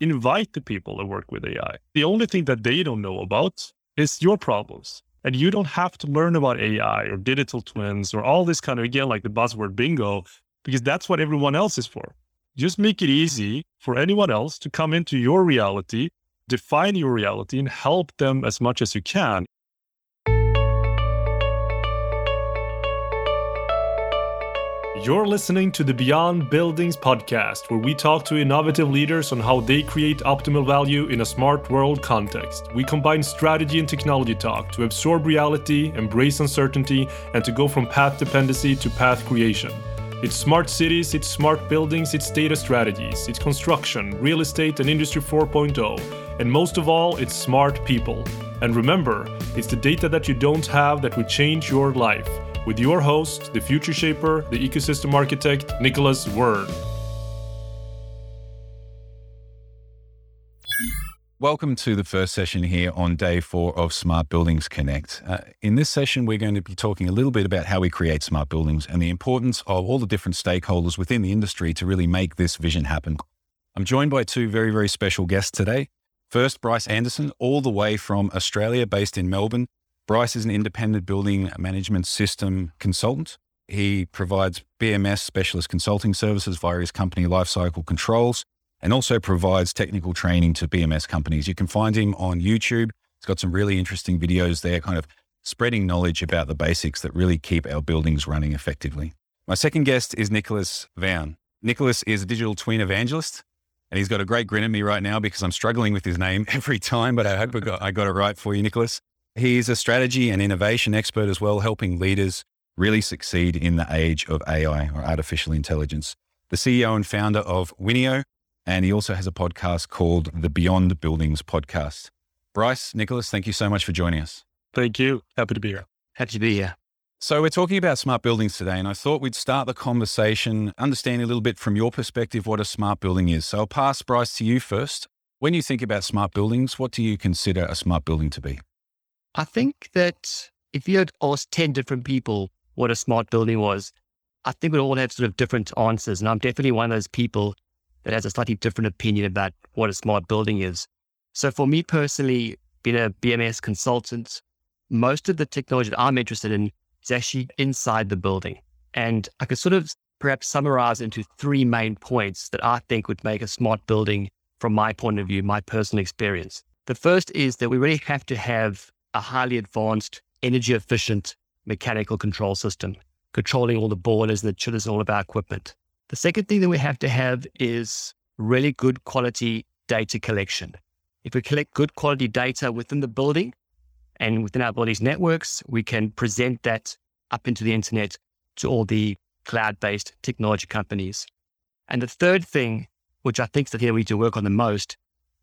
invite the people that work with AI. The only thing that they don't know about is your problems. And you don't have to learn about AI or digital twins or all this kind of, again, like the buzzword bingo, because that's what everyone else is for. Just make it easy for anyone else to come into your reality, define your reality, and help them as much as you can. You're listening to the Beyond Buildings podcast, where we talk to innovative leaders on how they create optimal value in a smart world context. We combine strategy and technology talk to absorb reality, embrace uncertainty, and to go from path dependency to path creation. It's smart cities, it's smart buildings, it's data strategies, it's construction, real estate, and Industry 4.0. And most of all, it's smart people. And remember, it's the data that you don't have that will change your life with your host, the future shaper, the ecosystem architect, Nicholas Waern. Welcome to the first session here on day four of Smart Buildings Connect. Uh, in this session, we're going to be talking a little bit about how we create smart buildings and the importance of all the different stakeholders within the industry to really make this vision happen. I'm joined by two very, very special guests today. First, Bryce Anderson, all the way from Australia, based in Melbourne, Bryce is an independent building management system consultant. He provides BMS specialist consulting services via his company Lifecycle Controls and also provides technical training to BMS companies. You can find him on YouTube. He's got some really interesting videos there, kind of spreading knowledge about the basics that really keep our buildings running effectively. My second guest is Nicholas Waern. Nicholas is a digital twin evangelist, and he's got a great grin at me right now because I'm struggling with his name every time, but I hope I got, I got it right for you, Nicholas. He's a strategy and innovation expert as well, helping leaders really succeed in the age of AI or artificial intelligence. The CEO and founder of WINNIIO, and he also has a podcast called the Beyond Buildings Podcast. Bryce, Nicholas, thank you so much for joining us. Thank you. Happy to be here. Happy to be here. So, we're talking about smart buildings today, and I thought we'd start the conversation understanding a little bit from your perspective what a smart building is. So, I'll pass Bryce to you first. When you think about smart buildings, what do you consider a smart building to be? I think that if you had asked 10 different people what a smart building was, I think we'd all have sort of different answers. And I'm definitely one of those people that has a slightly different opinion about what a smart building is. So for me personally, being a BMS consultant, most of the technology that I'm interested in is actually inside the building. And I could sort of perhaps summarize into three main points that I think would make a smart building from my point of view, my personal experience. The first is that we really have to have a highly advanced, energy efficient mechanical control system, controlling all the boilers and the chillers and all of our equipment. The second thing that we have to have is really good quality data collection. If we collect good quality data within the building and within our building's networks, we can present that up into the internet to all the cloud based technology companies. And the third thing, which I think is the thing we need to work on the most,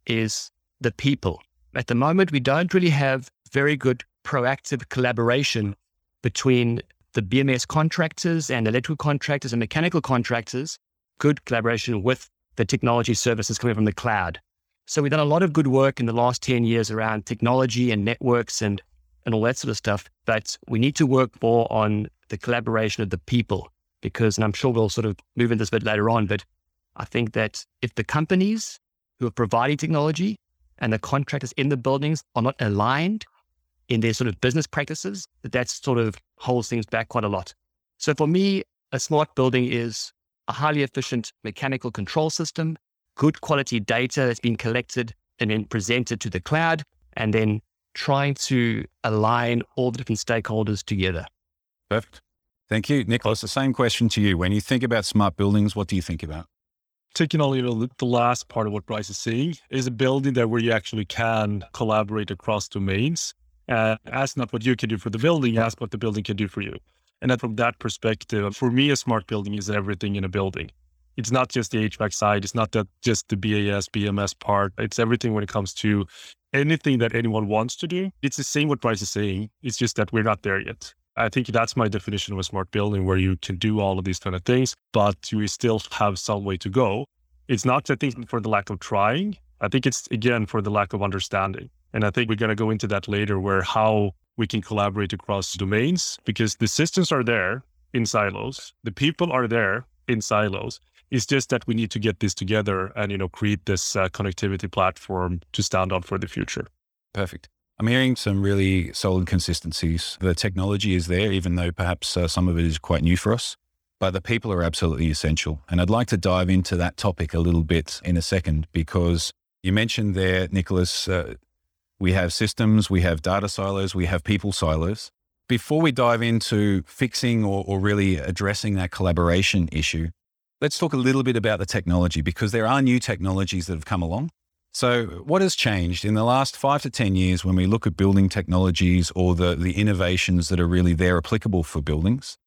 is the people. At the moment, we don't really have very good proactive collaboration between the BMS contractors and electrical contractors and mechanical contractors, good collaboration with the technology services coming from the cloud. So we've done a lot of good work in the last 10 years around technology and networks and, and all that sort of stuff. But we need to work more on the collaboration of the people because, and I'm sure we'll sort of move into this a bit later on, but I think that if the companies who are providing technology and the contractors in the buildings are not aligned in their sort of business practices, that that sort of holds things back quite a lot. So for me, a smart building is a highly efficient mechanical control system, good quality data that's been collected and then presented to the cloud, and then trying to align all the different stakeholders together. Perfect. Thank you. Nicholas, the same question to you. When you think about smart buildings, what do you think about? taking on the last part of what Bryce is saying is a building that where you actually can collaborate across domains uh, ask not what you can do for the building, ask what the building can do for you. And then from that perspective, for me, a smart building is everything in a building. It's not just the HVAC side. It's not that just the BAS, BMS part. It's everything when it comes to anything that anyone wants to do. It's the same what Bryce is saying. It's just that we're not there yet. I think that's my definition of a smart building where you can do all of these kind of things, but you still have some way to go. It's not, I think, for the lack of trying. I think it's, again, for the lack of understanding. And I think we're going to go into that later where how we can collaborate across domains because the systems are there in silos. The people are there in silos. It's just that we need to get this together and you know create this uh, connectivity platform to stand on for the future. Perfect. I'm hearing some really solid consistencies. The technology is there, even though perhaps uh, some of it is quite new for us, but the people are absolutely essential. And I'd like to dive into that topic a little bit in a second because you mentioned there, Nicholas, uh, we have systems, we have data silos, we have people silos. Before we dive into fixing or, or really addressing that collaboration issue, let's talk a little bit about the technology because there are new technologies that have come along. So, what has changed in the last five to 10 years when we look at building technologies or the, the innovations that are really there applicable for buildings?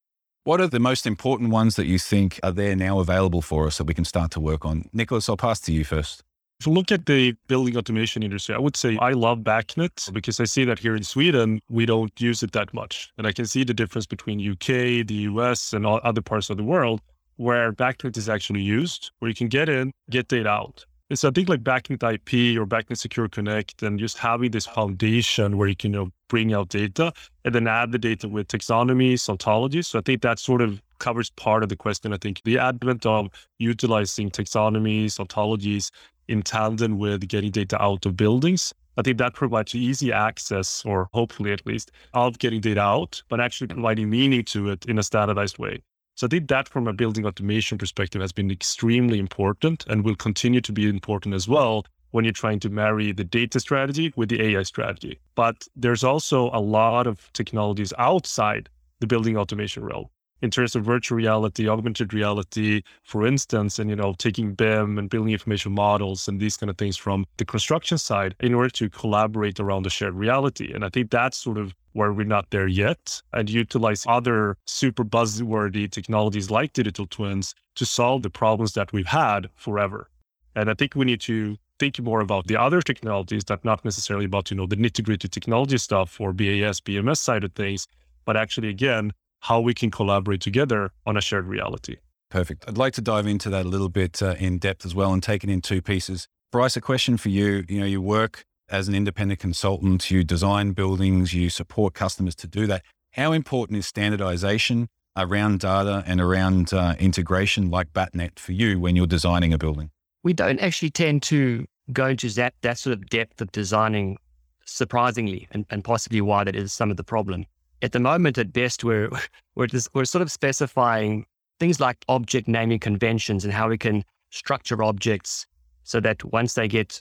What are the most important ones that you think are there now available for us that we can start to work on? Nicholas, I'll pass to you first. You look at the building automation industry, I would say I love BACnet because I see that here in Sweden, we don't use it that much. And I can see the difference between UK, the US, and all other parts of the world where BACnet is actually used, where you can get in, get data out. And so I think like BACnet IP or BACnet Secure Connect and just having this foundation where you can you know, bring out data and then add the data with taxonomies, ontologies. So I think that sort of covers part of the question. I think the advent of utilizing taxonomies, ontologies in tandem with getting data out of buildings. I think that provides easy access, or hopefully at least, of getting data out, but actually providing meaning to it in a standardized way. So I think that from a building automation perspective has been extremely important and will continue to be important as well when you're trying to marry the data strategy with the AI strategy. But there's also a lot of technologies outside the building automation realm in terms of virtual reality, augmented reality, for instance, and you know, taking BIM and building information models and these kind of things from the construction side in order to collaborate around the shared reality. And I think that's sort of where we're not there yet and utilize other super buzzworthy technologies like digital twins to solve the problems that we've had forever. And I think we need to think more about the other technologies that not necessarily about, you know, the nitty gritty technology stuff or BAS, BMS side of things, but actually again, how we can collaborate together on a shared reality. Perfect. I'd like to dive into that a little bit uh, in depth as well and take it in two pieces. Bryce, a question for you. You know, you work as an independent consultant, you design buildings, you support customers to do that. How important is standardization around data and around uh, integration like BACnet for you when you're designing a building? We don't actually tend to go into that, that sort of depth of designing, surprisingly, and, and possibly why that is some of the problem at the moment, at best, we're we're, just, we're sort of specifying things like object naming conventions and how we can structure objects so that once they get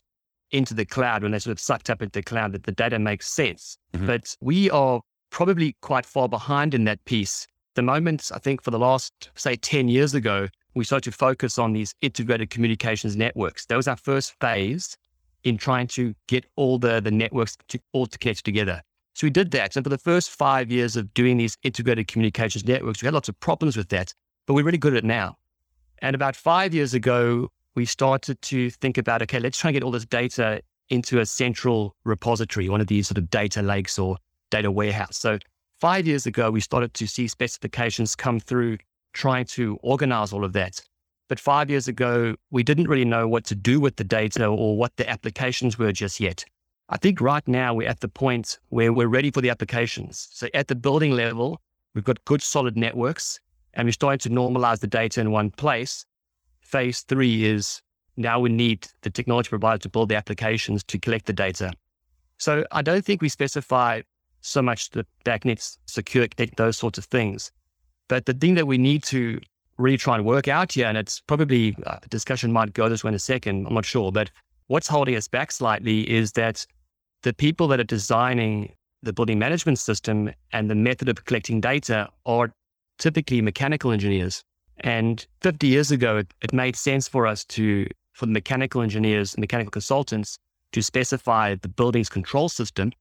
into the cloud, when they're sort of sucked up into the cloud, that the data makes sense. Mm-hmm. But we are probably quite far behind in that piece. The moment, I think, for the last, say, 10 years ago, we started to focus on these integrated communications networks. That was our first phase in trying to get all the, the networks to, all to connect together. So we did that. And for the first five years of doing these integrated communications networks, we had lots of problems with that, but we're really good at it now. And about five years ago, we started to think about, okay, let's try and get all this data into a central repository, one of these sort of data lakes or data warehouse. So five years ago, we started to see specifications come through trying to organize all of that. But five years ago, we didn't really know what to do with the data or what the applications were just yet. I think right now we're at the point where we're ready for the applications. So at the building level, we've got good solid networks and we're starting to normalize the data in one place. Phase three is now we need the technology provider to build the applications to collect the data. So I don't think we specify so much the BACnets, secure, connect, those sorts of things. But the thing that we need to really try and work out here, and it's probably a uh, discussion might go this way in a second, I'm not sure, but What's holding us back slightly is that the people that are designing the building management system and the method of collecting data are typically mechanical engineers. And 50 years ago, it, it made sense for us to, for the mechanical engineers, and mechanical consultants, to specify the building's control system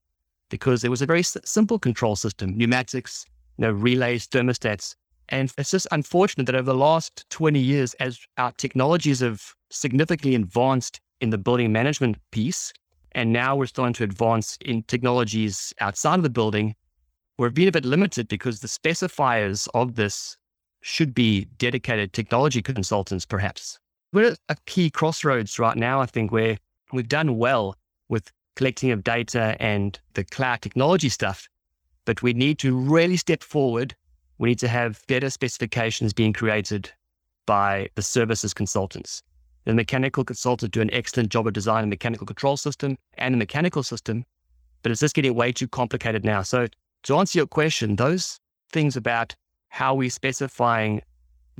because it was a very s- simple control system, pneumatics, you know, relays, thermostats. And it's just unfortunate that over the last 20 years, as our technologies have significantly advanced in the building management piece. And now we're starting to advance in technologies outside of the building. We're being a bit limited because the specifiers of this should be dedicated technology consultants, perhaps. We're at a key crossroads right now, I think, where we've done well with collecting of data and the cloud technology stuff, but we need to really step forward. We need to have better specifications being created by the services consultants. The mechanical consultant do an excellent job of designing a mechanical control system and a mechanical system, but it's just getting way too complicated now. So to answer your question, those things about how we're specifying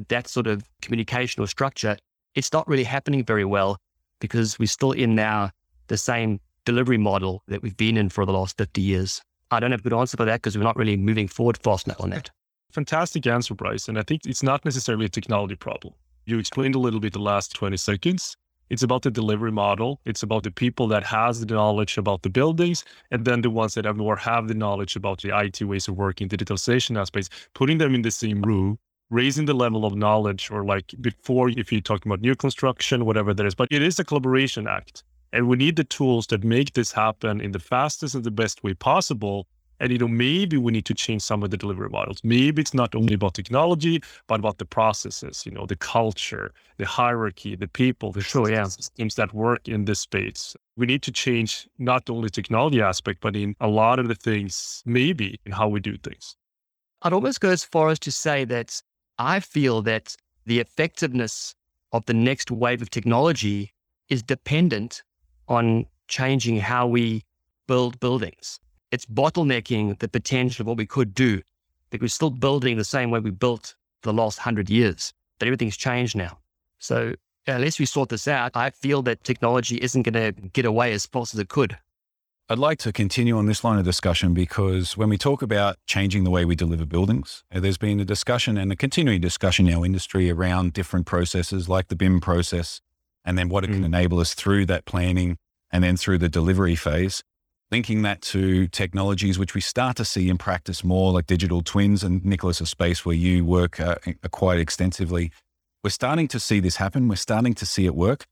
that sort of communication or structure, it's not really happening very well because we're still in now the same delivery model that we've been in for the last 50 years. I don't have a good answer for that because we're not really moving forward fast enough on that. Fantastic answer, Bryce. And I think it's not necessarily a technology problem. You explained a little bit the last 20 seconds. It's about the delivery model. It's about the people that has the knowledge about the buildings, and then the ones that have more have the knowledge about the IT ways of working, digitalization aspects, putting them in the same room, raising the level of knowledge, or like before, if you're talking about new construction, whatever that is. But it is a collaboration act. And we need the tools that make this happen in the fastest and the best way possible and you know, maybe we need to change some of the delivery models. Maybe it's not only about technology, but about the processes, you know, the culture, the hierarchy, the people, the sure, yeah. teams that work in this space. We need to change not only technology aspect, but in a lot of the things, maybe in how we do things. I'd almost go as far as to say that I feel that the effectiveness of the next wave of technology is dependent on changing how we build buildings it's bottlenecking the potential of what we could do because we're still building the same way we built the last hundred years, but everything's changed now. So unless we sort this out, I feel that technology isn't going to get away as fast as it could. I'd like to continue on this line of discussion because when we talk about changing the way we deliver buildings, uh, there's been a discussion and a continuing discussion in our industry around different processes like the BIM process and then what it can mm. enable us through that planning and then through the delivery phase linking that to technologies which we start to see in practice more, like digital twins and Nicholas, a space where you work uh, quite extensively. We're starting to see this happen. We're starting to see it work.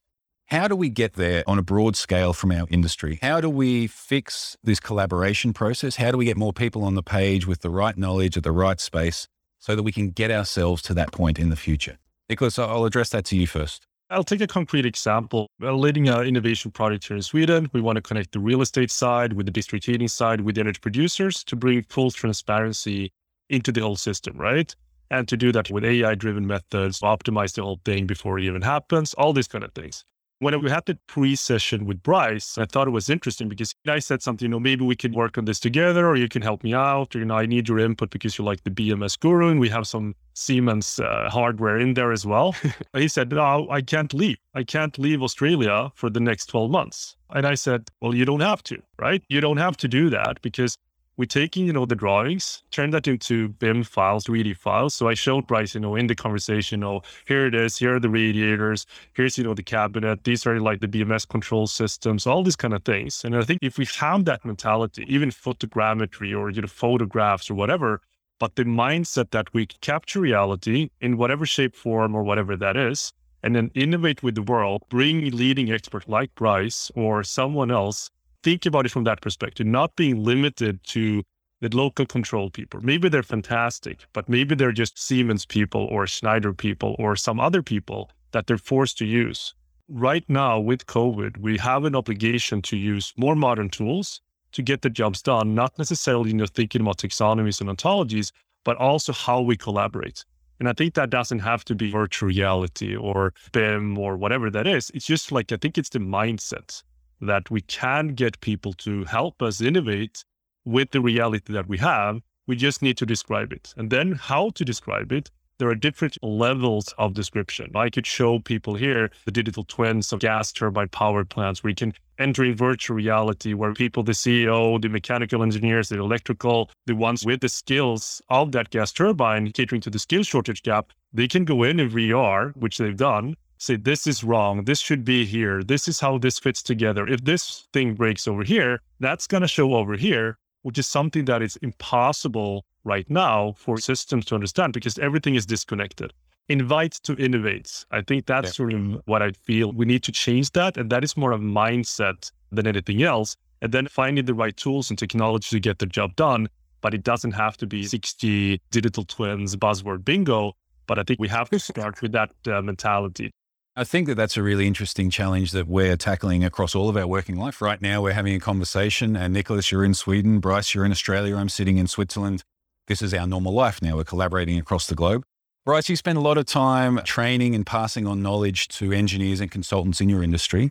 How do we get there on a broad scale from our industry? How do we fix this collaboration process? How do we get more people on the page with the right knowledge at the right space so that we can get ourselves to that point in the future? Nicholas, I'll address that to you first. I'll take a concrete example. We're leading an innovation project here in Sweden. We want to connect the real estate side with the district heating side with the energy producers to bring full transparency into the whole system, right? And to do that with AI driven methods, optimize the whole thing before it even happens, all these kind of things when we had the pre-session with Bryce, I thought it was interesting because I said something, you know, maybe we could work on this together or you can help me out. Or, you know, I need your input because you're like the BMS guru and we have some Siemens uh, hardware in there as well. he said, no, I can't leave. I can't leave Australia for the next 12 months. And I said, well, you don't have to, right? You don't have to do that because we're taking, you know, the drawings, turn that into BIM files, 3D files. So I showed Bryce, you know, in the conversation, oh, here it is, here are the radiators, here's, you know, the cabinet, these are like the BMS control systems, all these kind of things. And I think if we have that mentality, even photogrammetry or, you know, photographs or whatever, but the mindset that we capture reality in whatever shape, form, or whatever that is, and then innovate with the world, bring leading expert like Bryce or someone else think about it from that perspective, not being limited to the local control people. Maybe they're fantastic, but maybe they're just Siemens people or Schneider people or some other people that they're forced to use. Right now, with COVID, we have an obligation to use more modern tools to get the jobs done, not necessarily you know, thinking about taxonomies and ontologies, but also how we collaborate. And I think that doesn't have to be virtual reality or BIM or whatever that is. It's just like, I think it's the mindset that we can get people to help us innovate with the reality that we have. We just need to describe it. And then how to describe it, there are different levels of description. I could show people here the digital twins of gas turbine power plants where you can enter in virtual reality where people, the CEO, the mechanical engineers, the electrical, the ones with the skills of that gas turbine catering to the skill shortage gap, they can go in in VR, which they've done, say this is wrong. This should be here. This is how this fits together. If this thing breaks over here that's going to show over here which is something that is impossible right now for systems to understand because everything is disconnected. Invite to innovate i think that's yeah. sort of what i feel. We need to change that and that is more of mindset than anything else. And then finding the right tools and technology to get the job done but it doesn't have to be 60 digital twins buzzword bingo but I think we have to start with that uh, mentality. I think that that's a really interesting challenge that we're tackling across all of our working life. Right now, we're having a conversation, and Nicholas, you're in Sweden, Bryce, you're in Australia, I'm sitting in Switzerland. This is our normal life now. We're collaborating across the globe. Bryce, you spend a lot of time training and passing on knowledge to engineers and consultants in your industry.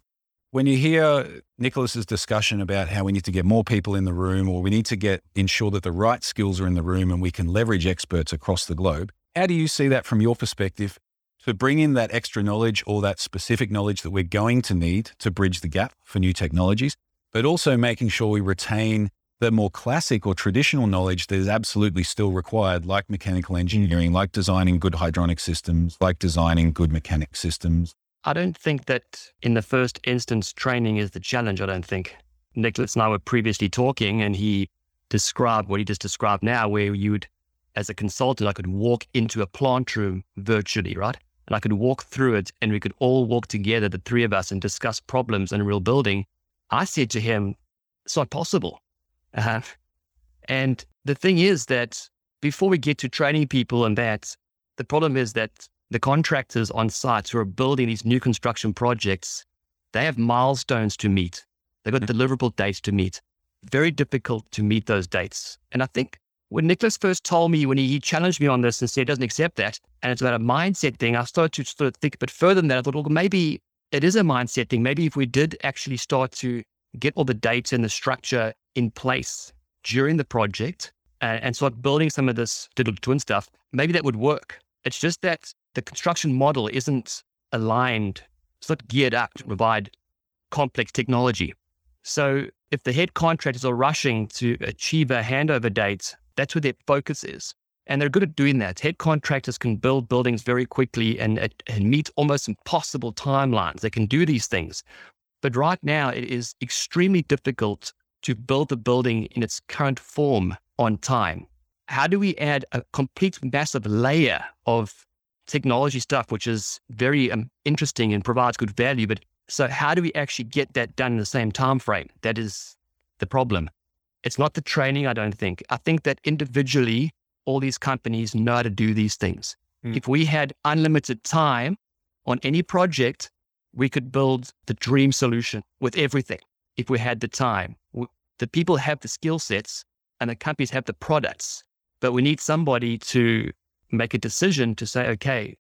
When you hear Nicholas's discussion about how we need to get more people in the room or we need to get ensure that the right skills are in the room and we can leverage experts across the globe, how do you see that from your perspective to bring in that extra knowledge or that specific knowledge that we're going to need to bridge the gap for new technologies, but also making sure we retain the more classic or traditional knowledge that is absolutely still required, like mechanical hmm. engineering, like designing good hydronic systems, like designing good mechanic systems? I don't think that in the first instance, training is the challenge. I don't think. Nicholas and I were previously talking, and he described what he just described now, where you would, as a consultant, I could walk into a plant room virtually, right? And I could walk through it, and we could all walk together, the three of us, and discuss problems in real building. I said to him, It's not possible. Uh, and the thing is that before we get to training people and that, the problem is that the contractors on site who are building these new construction projects, they have milestones to meet. They've got deliverable dates to meet. Very difficult to meet those dates. And I think when Nicholas first told me, when he, he challenged me on this and said he doesn't accept that, and it's about a mindset thing, I started to sort of think a bit further than that. I thought, well, maybe it is a mindset thing. Maybe if we did actually start to get all the dates and the structure in place during the project and, and start building some of this digital twin stuff, maybe that would work. It's just that the construction model isn't aligned, it's not geared up to provide complex technology. So if the head contractors are rushing to achieve a handover date, that's where their focus is. And they're good at doing that. Head contractors can build buildings very quickly and, and meet almost impossible timelines. They can do these things. But right now, it is extremely difficult to build the building in its current form on time. How do we add a complete massive layer of technology stuff, which is very um, interesting and provides good value? But so, how do we actually get that done in the same time frame? That is the problem. It's not the training, I don't think. I think that individually, all these companies know how to do these things. Mm. If we had unlimited time on any project, we could build the dream solution with everything if we had the time. The people have the skill sets and the companies have the products, but we need somebody to make a decision to say, okay,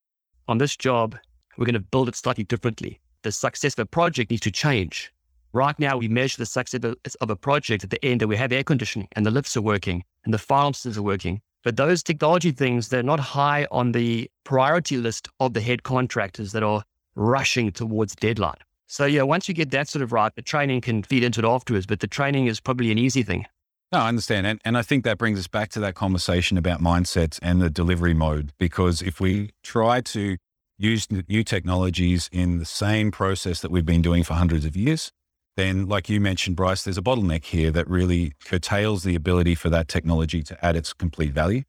on this job, we're going to build it slightly differently. The success of a project needs to change. Right now, we measure the success of a project at the end that we have air conditioning and the lifts are working and the fire systems are working. But those technology things, they're not high on the priority list of the head contractors that are rushing towards deadline. So yeah, once you get that sort of right, the training can feed into it afterwards, but the training is probably an easy thing. No, I understand. And, and I think that brings us back to that conversation about mindsets and the delivery mode. Because if we try to use new technologies in the same process that we've been doing for hundreds of years, then, like you mentioned, Bryce, there's a bottleneck here that really curtails the ability for that technology to add its complete value.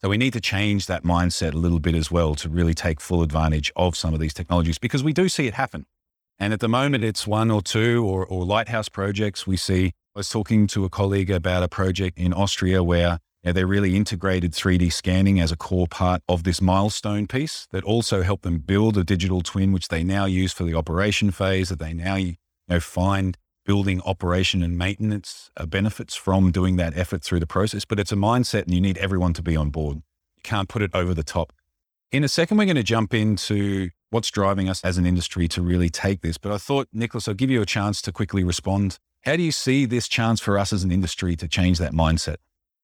So we need to change that mindset a little bit as well to really take full advantage of some of these technologies because we do see it happen. And at the moment, it's one or two or, or lighthouse projects. We see, I was talking to a colleague about a project in Austria where you know, they really integrated 3D scanning as a core part of this milestone piece that also helped them build a digital twin, which they now use for the operation phase, that they now know, find building operation and maintenance uh, benefits from doing that effort through the process, but it's a mindset and you need everyone to be on board. You can't put it over the top. In a second, we're going to jump into what's driving us as an industry to really take this. But I thought, Nicholas, I'll give you a chance to quickly respond. How do you see this chance for us as an industry to change that mindset?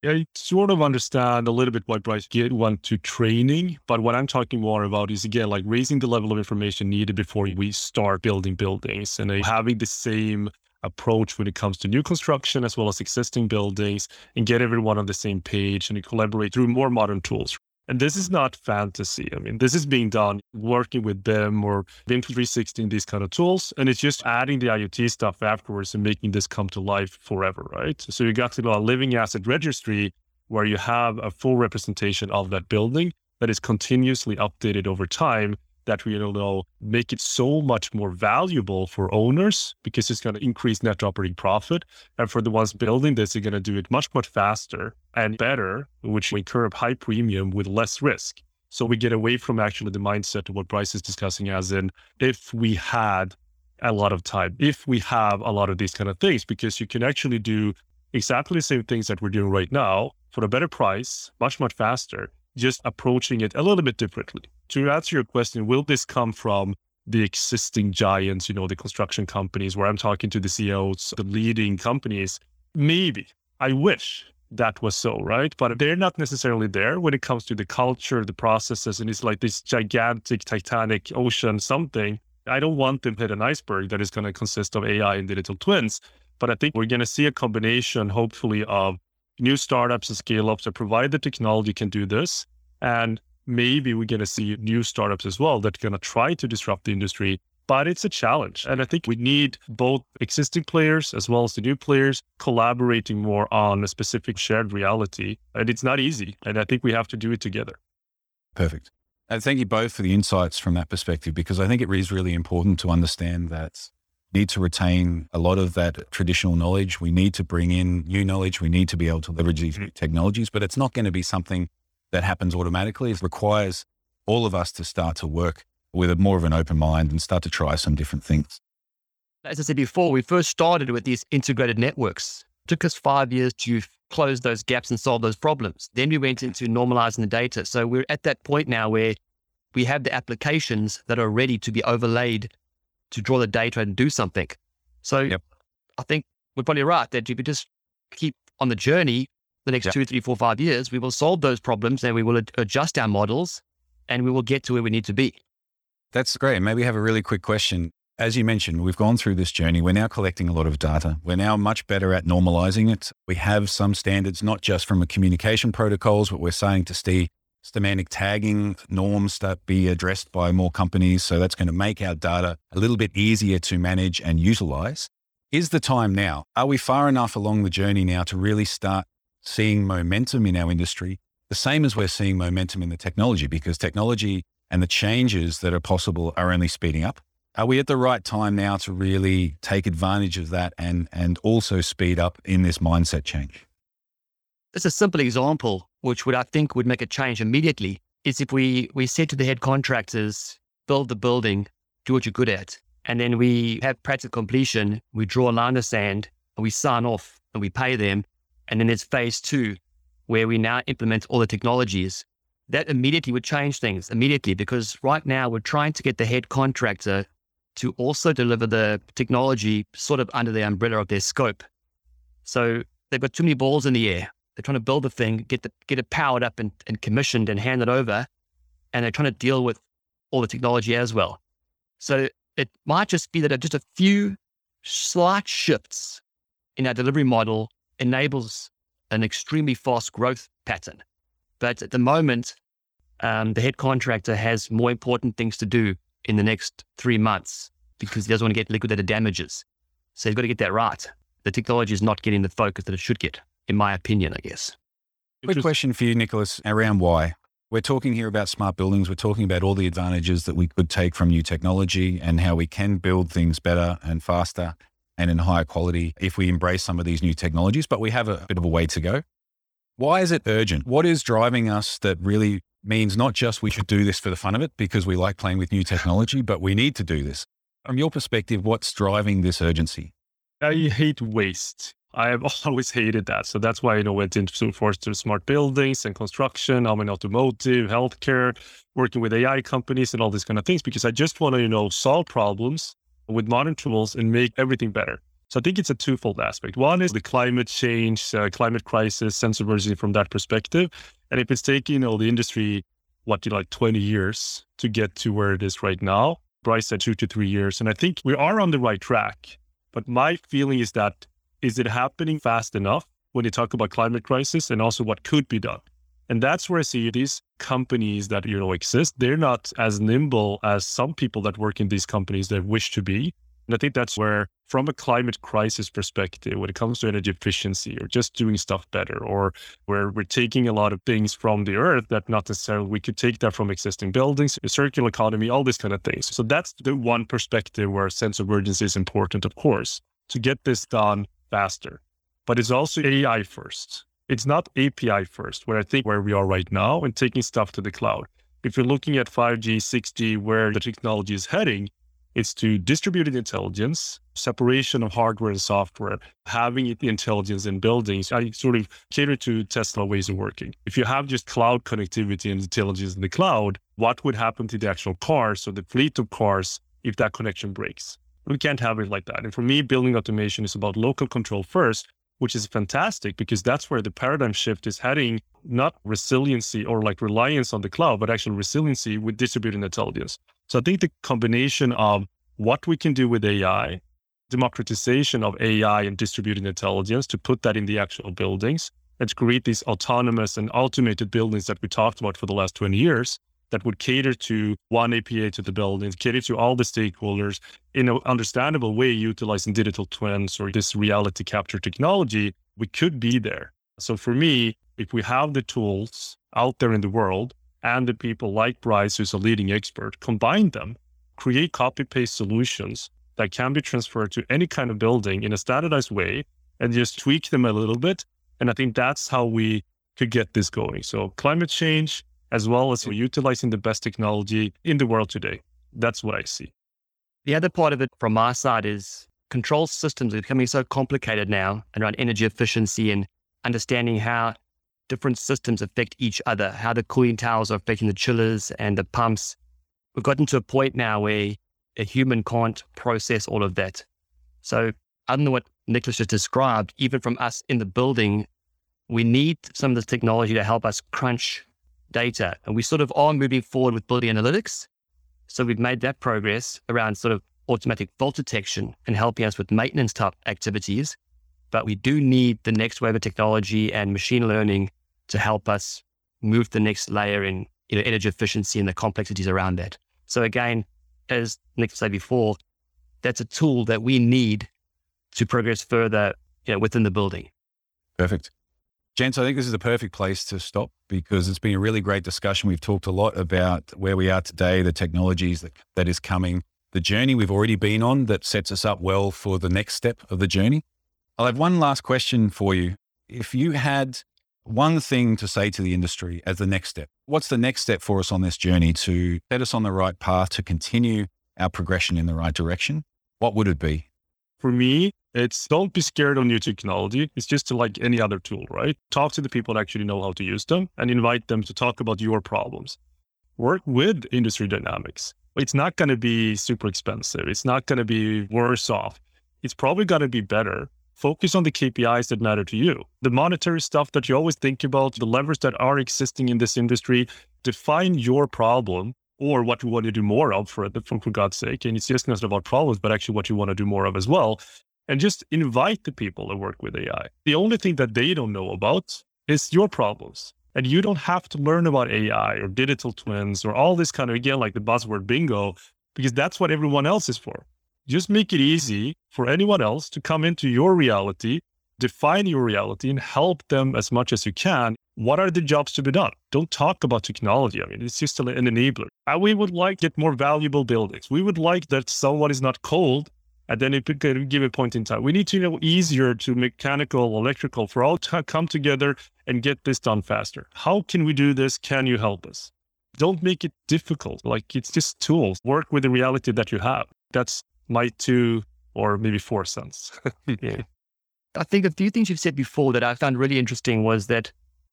I sort of understand a little bit why Bryce get one to training, but what I'm talking more about is again like raising the level of information needed before we start building buildings and having the same approach when it comes to new construction as well as existing buildings and get everyone on the same page and collaborate through more modern tools. And this is not fantasy. I mean, this is being done working with them or BIM 360 these kind of tools. And it's just adding the IoT stuff afterwards and making this come to life forever, right? So you got to a living asset registry where you have a full representation of that building that is continuously updated over time that we know make it so much more valuable for owners because it's going to increase net operating profit. And for the ones building this, they're going to do it much, much faster and better, which we incur a high premium with less risk. So we get away from actually the mindset of what Bryce is discussing as in if we had a lot of time, if we have a lot of these kind of things, because you can actually do exactly the same things that we're doing right now for a better price, much, much faster just approaching it a little bit differently. To answer your question, will this come from the existing giants, you know, the construction companies where I'm talking to the CEOs, the leading companies? Maybe. I wish that was so, right? But they're not necessarily there when it comes to the culture, the processes, and it's like this gigantic titanic ocean something. I don't want them to hit an iceberg that is going to consist of AI and digital twins. But I think we're going to see a combination, hopefully, of new startups and scale ups that provide the technology can do this. And maybe we're going to see new startups as well that are going to try to disrupt the industry. But it's a challenge. And I think we need both existing players as well as the new players collaborating more on a specific shared reality. And it's not easy. And I think we have to do it together. Perfect. And thank you both for the insights from that perspective, because I think it is really important to understand that need to retain a lot of that traditional knowledge. We need to bring in new knowledge. We need to be able to leverage these new technologies, but it's not going to be something that happens automatically. It requires all of us to start to work with a more of an open mind and start to try some different things. As I said before, we first started with these integrated networks. It took us five years to close those gaps and solve those problems. Then we went into normalizing the data. So we're at that point now where we have the applications that are ready to be overlaid to draw the data and do something. So yep. I think we're probably right that if we just keep on the journey the next yep. two, three, four, five years, we will solve those problems and we will ad- adjust our models and we will get to where we need to be. That's great. Maybe have a really quick question. As you mentioned, we've gone through this journey. We're now collecting a lot of data. We're now much better at normalizing it. We have some standards, not just from a communication protocols, but we're starting to see semantic tagging norms that be addressed by more companies. So that's going to make our data a little bit easier to manage and utilize. Is the time now? Are we far enough along the journey now to really start seeing momentum in our industry? The same as we're seeing momentum in the technology, because technology and the changes that are possible are only speeding up. Are we at the right time now to really take advantage of that and, and also speed up in this mindset change? It's a simple example, which would I think would make a change immediately, is if we we said to the head contractors, build the building, do what you're good at, and then we have practical completion, we draw a line in the sand, and we sign off and we pay them, and then there's phase two, where we now implement all the technologies. That immediately would change things immediately because right now we're trying to get the head contractor to also deliver the technology sort of under the umbrella of their scope. So they've got too many balls in the air. They're trying to build a thing, get the, get it powered up and, and commissioned and handed over, and they're trying to deal with all the technology as well. So it might just be that just a few slight shifts in our delivery model enables an extremely fast growth pattern. But at the moment, um, the head contractor has more important things to do in the next three months because he doesn't want to get liquidated damages. So he's got to get that right. The technology is not getting the focus that it should get in my opinion, I guess. Quick question for you, Nicholas, around why. We're talking here about smart buildings. We're talking about all the advantages that we could take from new technology and how we can build things better and faster and in higher quality if we embrace some of these new technologies, but we have a bit of a way to go. Why is it urgent? What is driving us that really means not just we should do this for the fun of it because we like playing with new technology, but we need to do this? From your perspective, what's driving this urgency? I hate waste. I have always hated that. So that's why, you know, went into forced to smart buildings and construction, I'm in automotive, healthcare, working with AI companies and all these kind of things, because I just want to, you know, solve problems with modern tools and make everything better. So I think it's a twofold aspect. One is the climate change, uh, climate crisis, sense of from that perspective. And if it's taking, you know, the industry, what, you know, like 20 years to get to where it is right now, Bryce said two to three years. And I think we are on the right track. But my feeling is that is it happening fast enough when you talk about climate crisis and also what could be done? And that's where I see these companies that you know exist. They're not as nimble as some people that work in these companies that wish to be. And I think that's where, from a climate crisis perspective, when it comes to energy efficiency or just doing stuff better, or where we're taking a lot of things from the earth that not necessarily we could take that from existing buildings, a circular economy, all these kind of things. So that's the one perspective where a sense of urgency is important, of course. To get this done faster. But it's also AI first. It's not API first, where I think where we are right now and taking stuff to the cloud. If you're looking at 5G, 6G, where the technology is heading, It's to distributed intelligence, separation of hardware and software, having the intelligence in buildings. I sort of cater to Tesla ways of working. If you have just cloud connectivity and intelligence in the cloud, what would happen to the actual cars or the fleet of cars if that connection breaks? We can't have it like that. And for me, building automation is about local control first, which is fantastic because that's where the paradigm shift is heading, not resiliency or like reliance on the cloud, but actual resiliency with distributed intelligence. So I think the combination of what we can do with AI, democratization of AI and distributed intelligence to put that in the actual buildings and to create these autonomous and automated buildings that we talked about for the last 20 years that would cater to one API to the buildings, cater to all the stakeholders in an understandable way, utilizing digital twins or this reality capture technology, we could be there. So for me, if we have the tools out there in the world and the people like Bryce, who's a leading expert, combine them, create copy paste solutions that can be transferred to any kind of building in a standardized way and just tweak them a little bit. And I think that's how we could get this going. So climate change, as well as utilizing the best technology in the world today. That's what I see. The other part of it from my side is control systems are becoming so complicated now around energy efficiency and understanding how different systems affect each other, how the cooling towers are affecting the chillers and the pumps. We've gotten to a point now where a human can't process all of that. So, other than what Nicholas just described, even from us in the building, we need some of this technology to help us crunch data. And we sort of are moving forward with building analytics. So we've made that progress around sort of automatic fault detection and helping us with maintenance type activities. But we do need the next wave of technology and machine learning to help us move the next layer in you know, energy efficiency and the complexities around that. So again, as Nick said before, that's a tool that we need to progress further you know, within the building. Perfect. Gents, I think this is a perfect place to stop because it's been a really great discussion. We've talked a lot about where we are today, the technologies that, that is coming, the journey we've already been on that sets us up well for the next step of the journey. I'll have one last question for you. If you had one thing to say to the industry as the next step, what's the next step for us on this journey to set us on the right path to continue our progression in the right direction? What would it be? For me, it's don't be scared of new technology. It's just like any other tool, right? Talk to the people that actually know how to use them and invite them to talk about your problems. Work with industry dynamics. It's not going to be super expensive. It's not going to be worse off. It's probably going to be better. Focus on the KPIs that matter to you. The monetary stuff that you always think about, the levers that are existing in this industry, define your problem or what you want to do more of for, for God's sake. And it's just not about problems, but actually what you want to do more of as well and just invite the people that work with AI. The only thing that they don't know about is your problems. And you don't have to learn about AI or digital twins or all this kind of, again, like the buzzword bingo, because that's what everyone else is for. Just make it easy for anyone else to come into your reality, define your reality, and help them as much as you can. What are the jobs to be done? Don't talk about technology. I mean, it's just an enabler. And we would like get more valuable buildings. We would like that someone is not cold and then it could give a point in time. We need to know easier to mechanical, electrical for all to come together and get this done faster. How can we do this? Can you help us? Don't make it difficult. Like it's just tools. Work with the reality that you have. That's my two or maybe four cents. Hmm. yeah. I think a few things you've said before that I found really interesting was that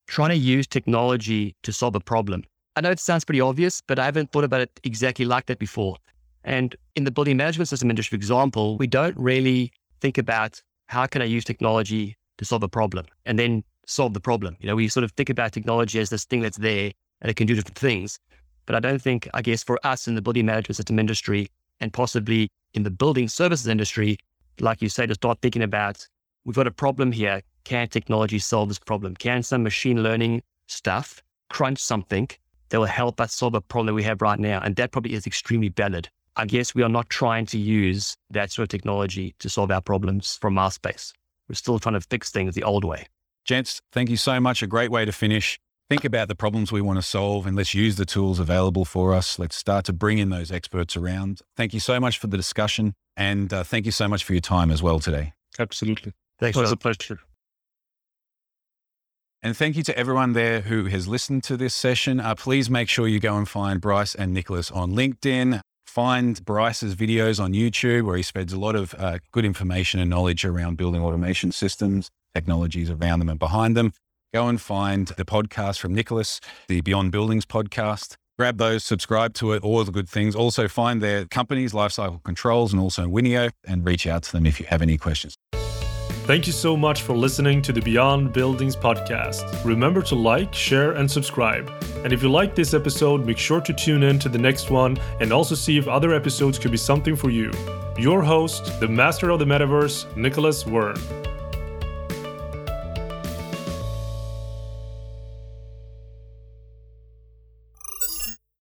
trying to use technology to solve a problem. I know it sounds pretty obvious, but I haven't thought about it exactly like that before. And in the building management system industry, for example, we don't really think about how can I use technology to solve a problem and then solve the problem. You know, we sort of think about technology as this thing that's there and it can do different things. But I don't think, I guess, for us in the building management system industry and possibly in the building services industry, like you say, to start thinking about we've got a problem here. Can technology solve this problem? Can some machine learning stuff crunch something that will help us solve a problem we have right now? And that probably is extremely valid. I guess we are not trying to use that sort of technology to solve our problems from our space. We're still trying to fix things the old way. Gents, thank you so much. A great way to finish. Think about the problems we want to solve and let's use the tools available for us. Let's start to bring in those experts around. Thank you so much for the discussion. And uh, thank you so much for your time as well today. Absolutely. Thanks. It was a pleasure. And thank you to everyone there who has listened to this session. Uh, please make sure you go and find Bryce and Nicholas on LinkedIn find Bryce's videos on YouTube where he spreads a lot of uh, good information and knowledge around building automation systems, technologies around them and behind them. Go and find the podcast from Nicholas, the Beyond Buildings podcast. Grab those, subscribe to it, all the good things. Also find their companies, Lifecycle Controls and also WINNIIO, and reach out to them if you have any questions. Thank you so much for listening to the Beyond Buildings podcast. Remember to like, share, and subscribe. And if you like this episode, make sure to tune in to the next one and also see if other episodes could be something for you. Your host, the master of the metaverse, Nicholas Waern.